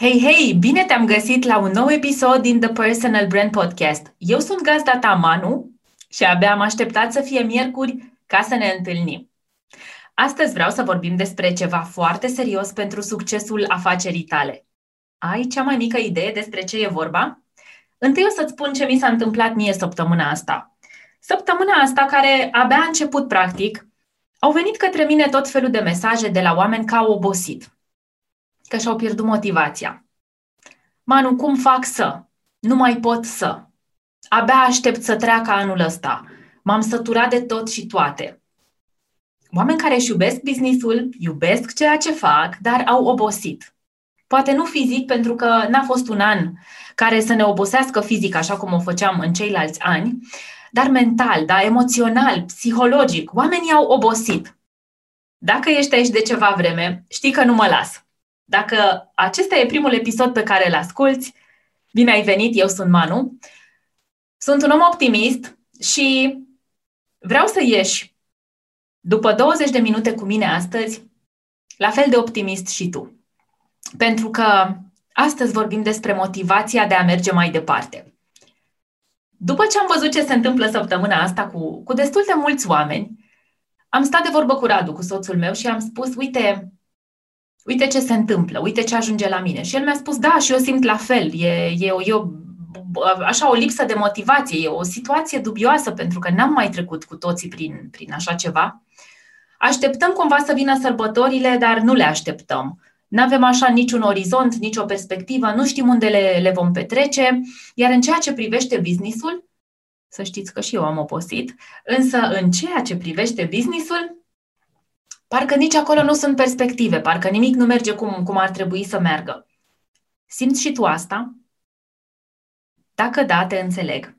Hei, hei! Bine te-am găsit la un nou episod din The Personal Brand Podcast. Eu sunt gazda ta, Manu, și abia am așteptat să fie miercuri ca să ne întâlnim. Astăzi vreau să vorbim despre ceva foarte serios pentru succesul afacerii tale. Ai cea mai mică idee despre ce e vorba? Întâi o să-ți spun ce mi s-a întâmplat mie săptămâna asta. Săptămâna asta, care abia a început practic, au venit către mine tot felul de mesaje de la oameni că au obosit, că și-au pierdut motivația. Manu, cum fac să? Nu mai pot să. Abia aștept să treacă anul ăsta. M-am săturat de tot și toate. Oameni care își iubesc businessul, iubesc ceea ce fac, dar au obosit. Poate nu fizic, pentru că n-a fost un an care să ne obosească fizic, așa cum o făceam în ceilalți ani, dar mental, da, emoțional, psihologic. Oamenii au obosit. Dacă ești aici de ceva vreme, știi că nu mă las. Dacă acesta e primul episod pe care îl asculți, bine ai venit, eu sunt Manu. Sunt un om optimist și vreau să ieși după 20 de minute cu mine astăzi, la fel de optimist și tu. Pentru că astăzi vorbim despre motivația de a merge mai departe. După ce am văzut ce se întâmplă săptămâna asta cu, cu destul de mulți oameni, am stat de vorbă cu Radu, cu soțul meu, și am spus, uite, uite ce se întâmplă, uite ce ajunge la mine. Și el mi-a spus, da, și eu simt la fel, e, e, o, e o, așa o lipsă de motivație, e o situație dubioasă, pentru că n-am mai trecut cu toții prin, prin așa ceva. Așteptăm cumva să vină sărbătorile, dar nu le așteptăm. Nu avem așa niciun orizont, nicio perspectivă, nu știm unde le, le vom petrece, iar în ceea ce privește businessul, să știți că și eu am oposit, însă în ceea ce privește businessul, parcă nici acolo nu sunt perspective, parcă nimic nu merge cum, cum ar trebui să meargă. Simți și tu asta? Dacă da, te înțeleg.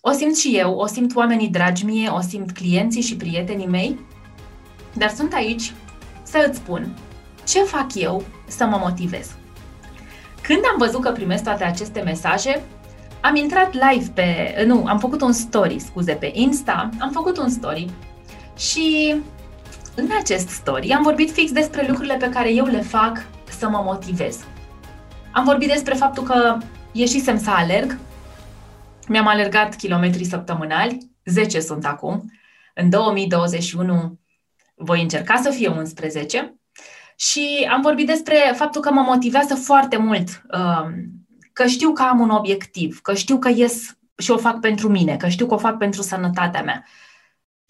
O simt și eu, o simt oamenii dragi mie, o simt clienții și prietenii mei, dar sunt aici să îți spun ce fac eu să mă motivez? Când am văzut că primesc toate aceste mesaje, am intrat live pe, nu, am făcut un story, scuze, pe Insta, am făcut un story și în acest story am vorbit fix despre lucrurile pe care eu le fac să mă motivez. Am vorbit despre faptul că ieșisem să alerg, mi-am alergat kilometri săptămânali, 10 sunt acum, în 2021 voi încerca să fie 11 și am vorbit despre faptul că mă motivează foarte mult, um, că știu că am un obiectiv, că știu că ies și o fac pentru mine, că știu că o fac pentru sănătatea mea.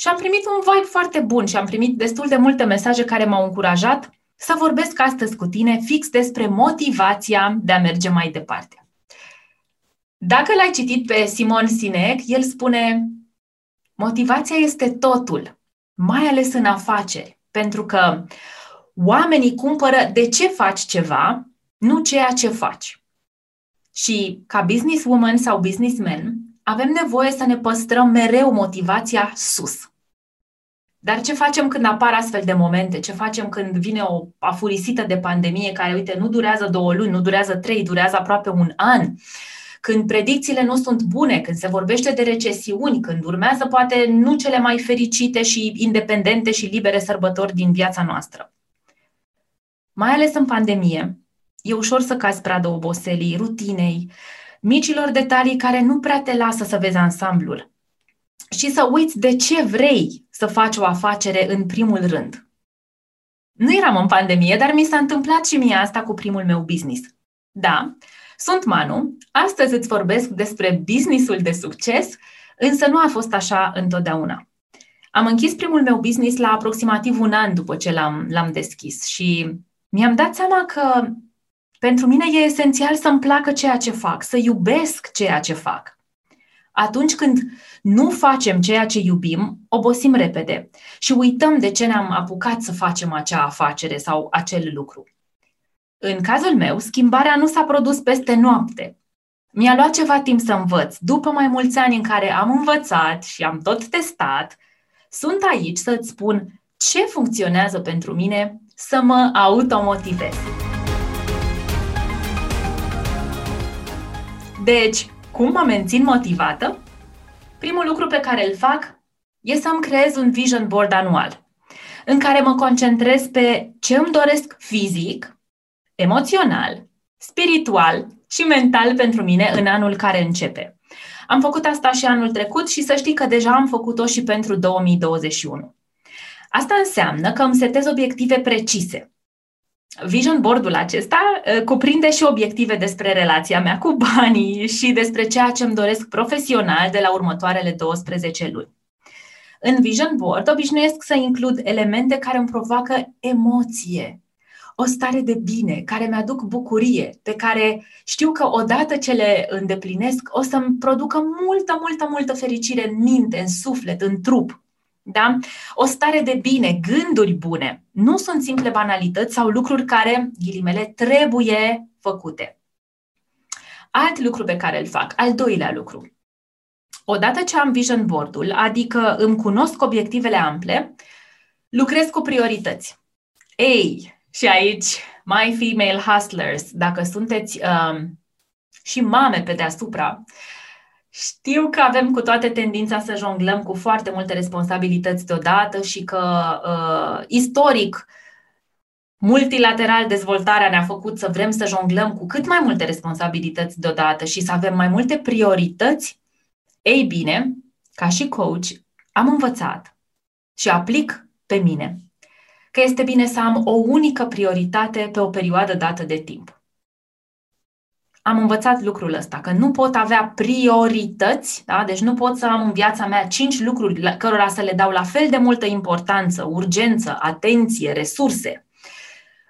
Și am primit un vibe foarte bun și am primit destul de multe mesaje care m-au încurajat să vorbesc astăzi cu tine fix despre motivația de a merge mai departe. Dacă l-ai citit pe Simon Sinek, el spune motivația este totul, mai ales în afaceri, pentru că Oamenii cumpără de ce faci ceva, nu ceea ce faci. Și ca businesswoman sau businessman, avem nevoie să ne păstrăm mereu motivația sus. Dar ce facem când apar astfel de momente? Ce facem când vine o afurisită de pandemie care, uite, nu durează două luni, nu durează trei, durează aproape un an? Când predicțiile nu sunt bune, când se vorbește de recesiuni, când urmează poate nu cele mai fericite și independente și libere sărbători din viața noastră mai ales în pandemie, e ușor să cazi pradă oboselii, rutinei, micilor detalii care nu prea te lasă să vezi ansamblul și să uiți de ce vrei să faci o afacere în primul rând. Nu eram în pandemie, dar mi s-a întâmplat și mie asta cu primul meu business. Da, sunt Manu, astăzi îți vorbesc despre businessul de succes, însă nu a fost așa întotdeauna. Am închis primul meu business la aproximativ un an după ce l-am, l-am deschis și mi-am dat seama că pentru mine e esențial să-mi placă ceea ce fac, să iubesc ceea ce fac. Atunci când nu facem ceea ce iubim, obosim repede și uităm de ce ne-am apucat să facem acea afacere sau acel lucru. În cazul meu, schimbarea nu s-a produs peste noapte. Mi-a luat ceva timp să învăț. După mai mulți ani în care am învățat și am tot testat, sunt aici să-ți spun ce funcționează pentru mine să mă automotivez. Deci, cum mă mențin motivată? Primul lucru pe care îl fac e să-mi creez un vision board anual, în care mă concentrez pe ce îmi doresc fizic, emoțional, spiritual și mental pentru mine în anul care începe. Am făcut asta și anul trecut și să știi că deja am făcut-o și pentru 2021. Asta înseamnă că îmi setez obiective precise. Vision board-ul acesta uh, cuprinde și obiective despre relația mea cu banii și despre ceea ce îmi doresc profesional de la următoarele 12 luni. În Vision Board obișnuiesc să includ elemente care îmi provoacă emoție, o stare de bine, care mi-aduc bucurie, pe care știu că odată ce le îndeplinesc o să-mi producă multă, multă, multă fericire în minte, în suflet, în trup. Da? O stare de bine, gânduri bune. Nu sunt simple banalități sau lucruri care, ghilimele, trebuie făcute. Alt lucru pe care îl fac, al doilea lucru. Odată ce am vision board-ul, adică îmi cunosc obiectivele ample, lucrez cu priorități. Ei, și aici, my female hustlers, dacă sunteți um, și mame pe deasupra, știu că avem cu toate tendința să jonglăm cu foarte multe responsabilități deodată și că uh, istoric multilateral dezvoltarea ne-a făcut să vrem să jonglăm cu cât mai multe responsabilități deodată și să avem mai multe priorități. Ei bine, ca și coach, am învățat și aplic pe mine că este bine să am o unică prioritate pe o perioadă dată de timp. Am învățat lucrul ăsta, că nu pot avea priorități, da? deci nu pot să am în viața mea cinci lucruri cărora să le dau la fel de multă importanță, urgență, atenție, resurse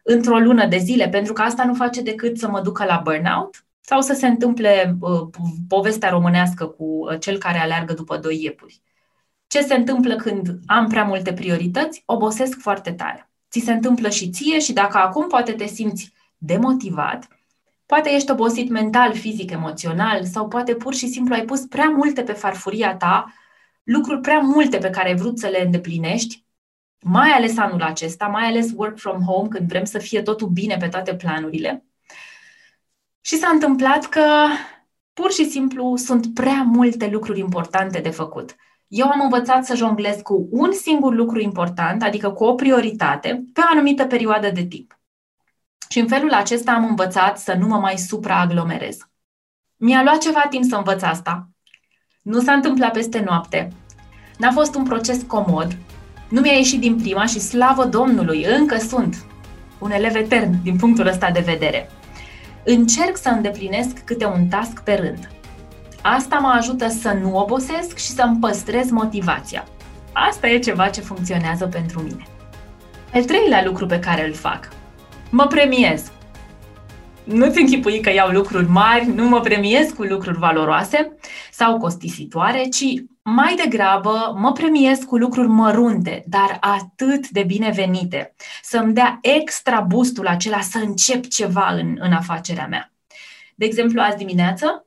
într-o lună de zile, pentru că asta nu face decât să mă ducă la burnout sau să se întâmple uh, povestea românească cu uh, cel care aleargă după doi iepuri. Ce se întâmplă când am prea multe priorități? Obosesc foarte tare. Ți se întâmplă și ție și dacă acum poate te simți demotivat, poate ești obosit mental, fizic, emoțional sau poate pur și simplu ai pus prea multe pe farfuria ta, lucruri prea multe pe care ai vrut să le îndeplinești, mai ales anul acesta, mai ales work from home, când vrem să fie totul bine pe toate planurile. Și s-a întâmplat că pur și simplu sunt prea multe lucruri importante de făcut. Eu am învățat să jonglez cu un singur lucru important, adică cu o prioritate, pe o anumită perioadă de timp. Și în felul acesta am învățat să nu mă mai supraaglomerez. Mi-a luat ceva timp să învăț asta. Nu s-a întâmplat peste noapte. N-a fost un proces comod. Nu mi-a ieșit din prima și slavă Domnului, încă sunt un elev etern din punctul ăsta de vedere. Încerc să îndeplinesc câte un task pe rând. Asta mă ajută să nu obosesc și să-mi păstrez motivația. Asta e ceva ce funcționează pentru mine. Al treilea lucru pe care îl fac. Mă premiez. Nu-ți închipui că iau lucruri mari, nu mă premiez cu lucruri valoroase sau costisitoare, ci mai degrabă mă premiez cu lucruri mărunte, dar atât de binevenite, să-mi dea extra boostul acela să încep ceva în, în afacerea mea. De exemplu, azi dimineață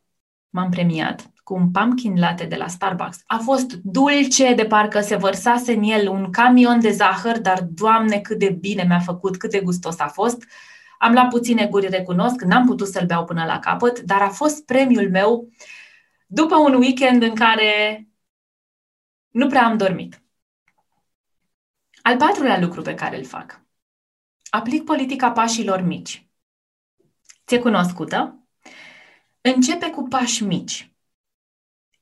m-am premiat cu un pumpkin latte de la Starbucks. A fost dulce, de parcă se vărsase în el un camion de zahăr, dar, Doamne, cât de bine mi-a făcut, cât de gustos a fost. Am luat puține guri, recunosc, n-am putut să-l beau până la capăt, dar a fost premiul meu după un weekend în care nu prea am dormit. Al patrulea lucru pe care îl fac. Aplic politica pașilor mici. Ți-e cunoscută? Începe cu pași mici.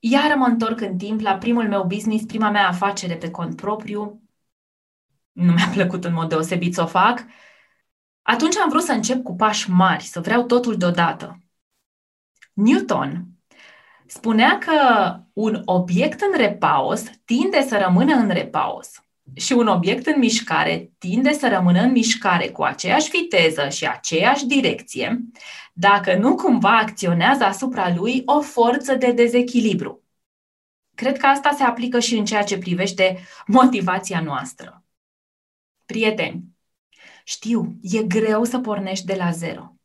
Iar mă întorc în timp la primul meu business, prima mea afacere pe cont propriu. Nu mi-a plăcut în mod deosebit să o fac. Atunci am vrut să încep cu pași mari, să vreau totul deodată. Newton spunea că un obiect în repaus tinde să rămână în repaus și un obiect în mișcare tinde să rămână în mișcare cu aceeași viteză și aceeași direcție dacă nu cumva acționează asupra lui o forță de dezechilibru. Cred că asta se aplică și în ceea ce privește motivația noastră. Prieteni, Știu, e greu să pornești de la zero.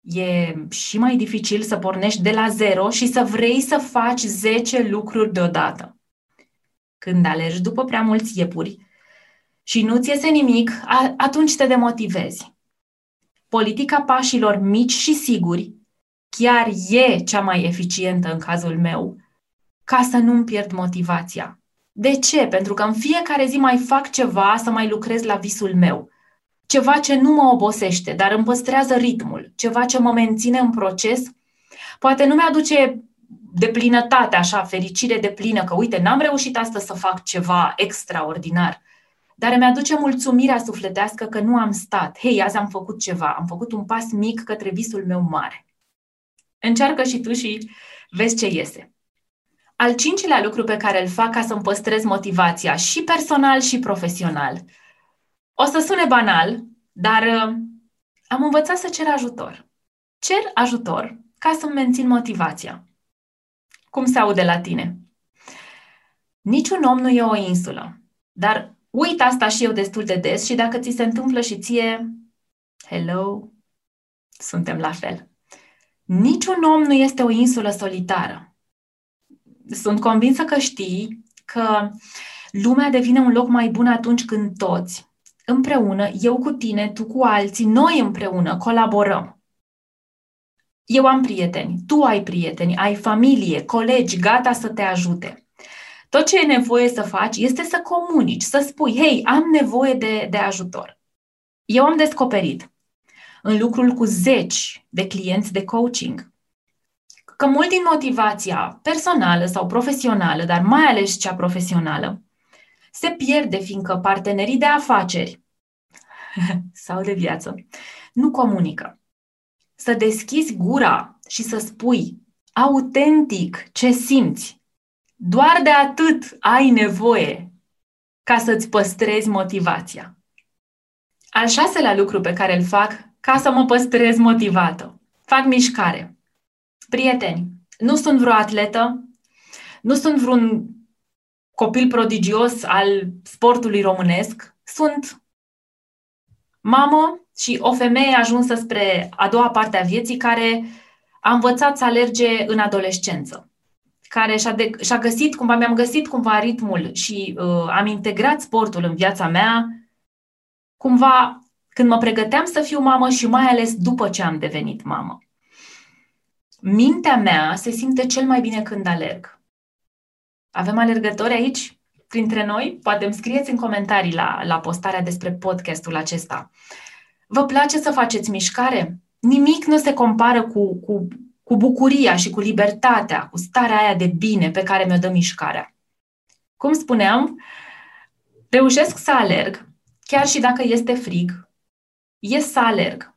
E și mai dificil să pornești de la zero și să vrei să faci 10 lucruri deodată. Când alergi după prea mulți iepuri și nu-ți iese nimic, atunci te demotivezi. Politica pașilor mici și siguri chiar e cea mai eficientă în cazul meu, ca să nu-mi pierd motivația. De ce? Pentru că în fiecare zi mai fac ceva să mai lucrez la visul meu. Ceva ce nu mă obosește, dar îmi păstrează ritmul, ceva ce mă menține în proces. Poate nu mi-aduce de plinătate, așa, fericire de plină, că uite, n-am reușit astăzi să fac ceva extraordinar, dar îmi aduce mulțumirea sufletească că nu am stat. Hei, azi am făcut ceva, am făcut un pas mic către visul meu mare. Încearcă și tu și vezi ce iese. Al cincilea lucru pe care îl fac ca să-mi păstrez motivația, și personal și profesional. O să sune banal, dar uh, am învățat să cer ajutor. Cer ajutor ca să-mi mențin motivația. Cum se aude la tine? Niciun om nu e o insulă, dar uit asta și eu destul de des și dacă ți se întâmplă și ție, hello, suntem la fel. Niciun om nu este o insulă solitară. Sunt convinsă că știi că lumea devine un loc mai bun atunci când toți, împreună, eu cu tine, tu cu alții, noi împreună colaborăm. Eu am prieteni, tu ai prieteni, ai familie, colegi gata să te ajute. Tot ce e nevoie să faci este să comunici, să spui, hei, am nevoie de, de ajutor. Eu am descoperit în lucrul cu zeci de clienți de coaching. Că mult din motivația personală sau profesională, dar mai ales cea profesională, se pierde fiindcă partenerii de afaceri sau de viață nu comunică. Să deschizi gura și să spui autentic ce simți. Doar de atât ai nevoie ca să-ți păstrezi motivația. Al șaselea lucru pe care îl fac ca să mă păstrez motivată. Fac mișcare. Prieteni, nu sunt vreo atletă, nu sunt vreun copil prodigios al sportului românesc, sunt mamă și o femeie ajunsă spre a doua parte a vieții care a învățat să alerge în adolescență, care și-a, de, și-a găsit cumva, mi-am găsit cumva ritmul și uh, am integrat sportul în viața mea, cumva când mă pregăteam să fiu mamă și mai ales după ce am devenit mamă. Mintea mea se simte cel mai bine când alerg. Avem alergători aici printre noi? Poate îmi scrieți în comentarii la, la postarea despre podcastul acesta. Vă place să faceți mișcare? Nimic nu se compară cu, cu, cu bucuria și cu libertatea, cu starea aia de bine pe care mi-o dă mișcarea. Cum spuneam, reușesc să alerg, chiar și dacă este frig, ies să alerg.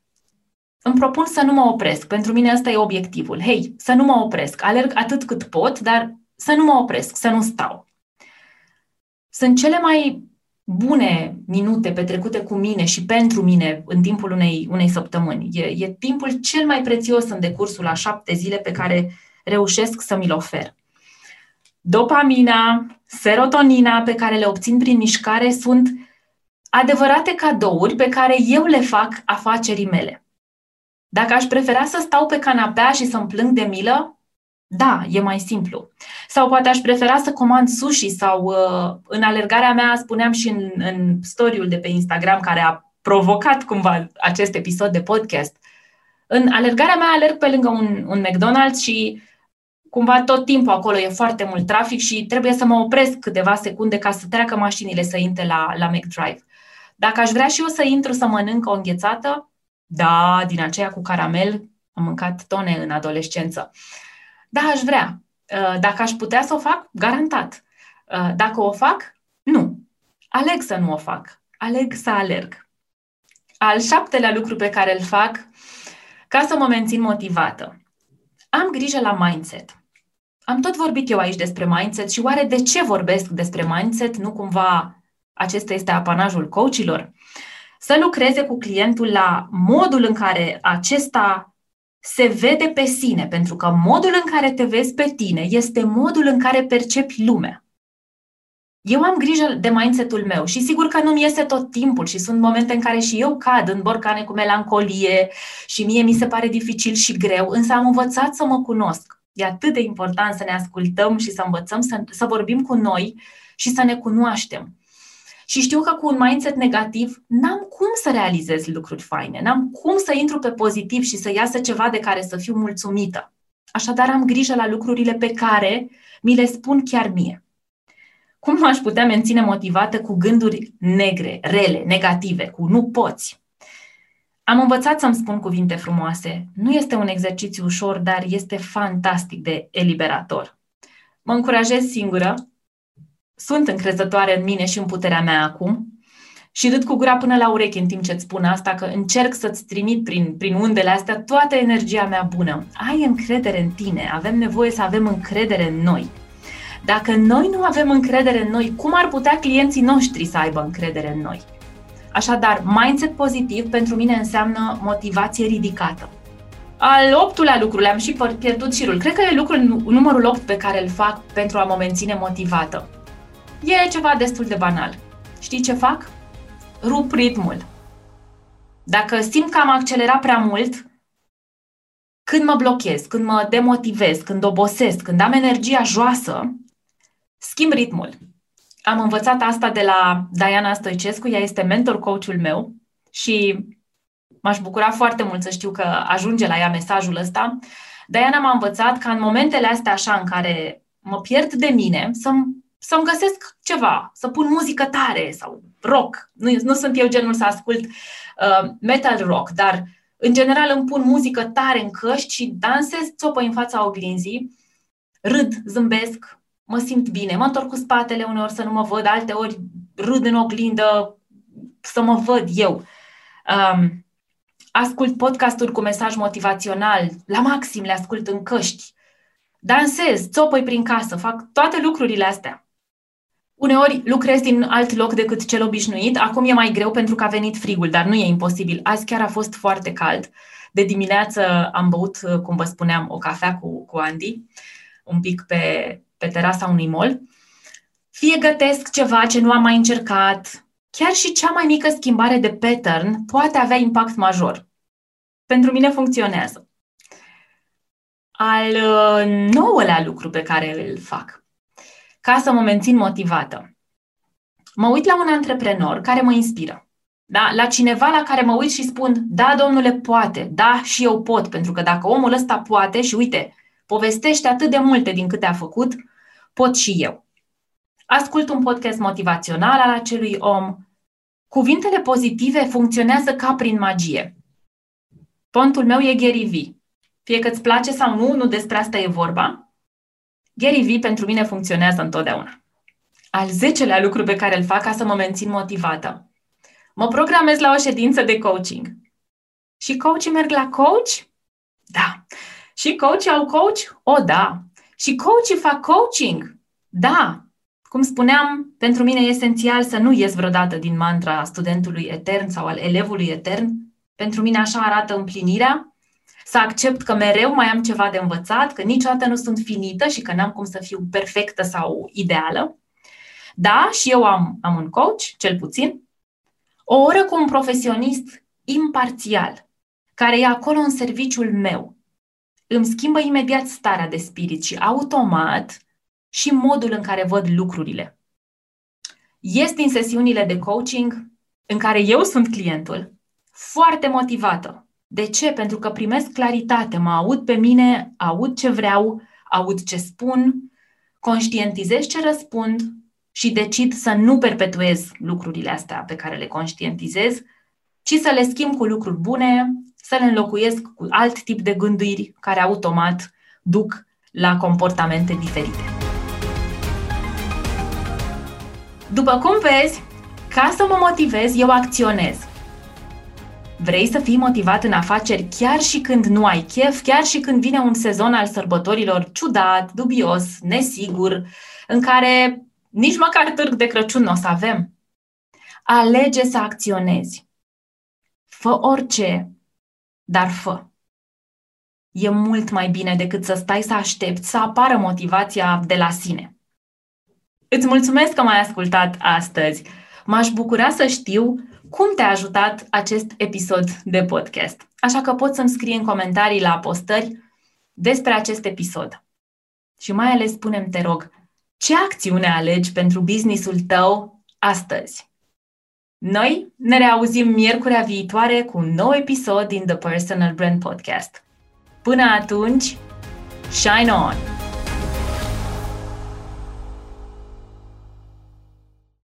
Îmi propun să nu mă opresc. Pentru mine ăsta e obiectivul. Hei, să nu mă opresc. Alerg atât cât pot, dar să nu mă opresc, să nu stau. Sunt cele mai bune minute petrecute cu mine și pentru mine în timpul unei, unei săptămâni. E, e timpul cel mai prețios în decursul a șapte zile pe care reușesc să mi-l ofer. Dopamina, serotonina pe care le obțin prin mișcare sunt adevărate cadouri pe care eu le fac afacerii mele. Dacă aș prefera să stau pe canapea și să-mi plâng de milă, da, e mai simplu. Sau poate aș prefera să comand sushi sau uh, în alergarea mea, spuneam și în, în story de pe Instagram care a provocat cumva acest episod de podcast. În alergarea mea alerg pe lângă un, un McDonald's și cumva tot timpul acolo e foarte mult trafic și trebuie să mă opresc câteva secunde ca să treacă mașinile să intre la, la McDrive. Dacă aș vrea și eu să intru să mănânc o înghețată, da, din aceea cu caramel, am mâncat tone în adolescență. Da, aș vrea. Uh, dacă aș putea să o fac, garantat. Uh, dacă o fac, nu. Aleg să nu o fac. Aleg să alerg. Al șaptelea lucru pe care îl fac ca să mă mențin motivată. Am grijă la mindset. Am tot vorbit eu aici despre mindset și oare de ce vorbesc despre mindset? Nu cumva acesta este apanajul coachilor, să lucreze cu clientul la modul în care acesta se vede pe sine, pentru că modul în care te vezi pe tine este modul în care percepi lumea. eu am grijă de mindset-ul meu și sigur că nu-mi iese tot timpul și sunt momente în care și eu cad în borcane cu melancolie și mie mi se pare dificil și greu, însă am învățat să mă cunosc. E atât de important să ne ascultăm și să învățăm să, să vorbim cu noi și să ne cunoaștem. Și știu că cu un mindset negativ n-am cum să realizez lucruri faine, n-am cum să intru pe pozitiv și să iasă ceva de care să fiu mulțumită. Așadar am grijă la lucrurile pe care mi le spun chiar mie. Cum m-aș putea menține motivată cu gânduri negre, rele, negative, cu nu poți? Am învățat să-mi spun cuvinte frumoase. Nu este un exercițiu ușor, dar este fantastic de eliberator. Mă încurajez singură, sunt încrezătoare în mine și în puterea mea acum și râd cu gura până la ureche în timp ce îți spun asta, că încerc să-ți trimit prin, prin undele astea toată energia mea bună. Ai încredere în tine, avem nevoie să avem încredere în noi. Dacă noi nu avem încredere în noi, cum ar putea clienții noștri să aibă încredere în noi? Așadar, mindset pozitiv pentru mine înseamnă motivație ridicată. Al optulea lucru, le-am și pierdut șirul. Cred că e lucrul numărul 8 pe care îl fac pentru a mă menține motivată. E ceva destul de banal. Știi ce fac? Rup ritmul. Dacă simt că am accelerat prea mult, când mă blochez, când mă demotivez, când obosesc, când am energia joasă, schimb ritmul. Am învățat asta de la Diana Stoicescu, ea este mentor coachul meu și m-aș bucura foarte mult să știu că ajunge la ea mesajul ăsta. Diana m-a învățat ca în momentele astea așa în care mă pierd de mine, să-mi să-mi găsesc ceva, să pun muzică tare sau rock. Nu, nu sunt eu genul să ascult uh, metal rock, dar în general îmi pun muzică tare în căști și dansez țopă în fața oglinzii, râd, zâmbesc, mă simt bine, mă întorc cu spatele uneori să nu mă văd, alte ori râd în oglindă să mă văd eu. Um, ascult podcasturi cu mesaj motivațional, la maxim le ascult în căști, dansez, țopăi prin casă, fac toate lucrurile astea. Uneori lucrez din alt loc decât cel obișnuit. Acum e mai greu pentru că a venit frigul, dar nu e imposibil. Azi chiar a fost foarte cald. De dimineață am băut, cum vă spuneam, o cafea cu, cu Andy, un pic pe, pe terasa unui mall. Fie gătesc ceva ce nu am mai încercat, chiar și cea mai mică schimbare de pattern poate avea impact major. Pentru mine funcționează. Al uh, nouălea lucru pe care îl fac ca să mă mențin motivată. Mă uit la un antreprenor care mă inspiră. Da? La cineva la care mă uit și spun, da, domnule, poate, da, și eu pot, pentru că dacă omul ăsta poate și uite, povestește atât de multe din câte a făcut, pot și eu. Ascult un podcast motivațional al acelui om. Cuvintele pozitive funcționează ca prin magie. Pontul meu e Gary V. Fie că îți place sau nu, nu despre asta e vorba, Gary Vee pentru mine funcționează întotdeauna. Al zecelea lucru pe care îl fac ca să mă mențin motivată. Mă programez la o ședință de coaching. Și coachii merg la coach? Da. Și coachii au coach? O, da. Și coachii fac coaching? Da. Cum spuneam, pentru mine e esențial să nu ies vreodată din mantra studentului etern sau al elevului etern. Pentru mine așa arată împlinirea să accept că mereu mai am ceva de învățat, că niciodată nu sunt finită și că n-am cum să fiu perfectă sau ideală. Da, și eu am, am un coach, cel puțin, o oră cu un profesionist imparțial, care e acolo în serviciul meu. Îmi schimbă imediat starea de spirit și automat și modul în care văd lucrurile. Ies din sesiunile de coaching în care eu sunt clientul, foarte motivată, de ce? Pentru că primesc claritate, mă aud pe mine, aud ce vreau, aud ce spun, conștientizez ce răspund și decid să nu perpetuez lucrurile astea pe care le conștientizez, ci să le schimb cu lucruri bune, să le înlocuiesc cu alt tip de gândiri care automat duc la comportamente diferite. După cum vezi, ca să mă motivez, eu acționez. Vrei să fii motivat în afaceri chiar și când nu ai chef, chiar și când vine un sezon al sărbătorilor ciudat, dubios, nesigur, în care nici măcar târg de Crăciun nu o să avem? Alege să acționezi. Fă orice, dar fă. E mult mai bine decât să stai să aștepți să apară motivația de la sine. Îți mulțumesc că m-ai ascultat astăzi. M-aș bucura să știu cum te-a ajutat acest episod de podcast. Așa că poți să-mi scrii în comentarii la postări despre acest episod. Și mai ales spune te rog, ce acțiune alegi pentru businessul tău astăzi? Noi ne reauzim miercurea viitoare cu un nou episod din The Personal Brand Podcast. Până atunci, shine on!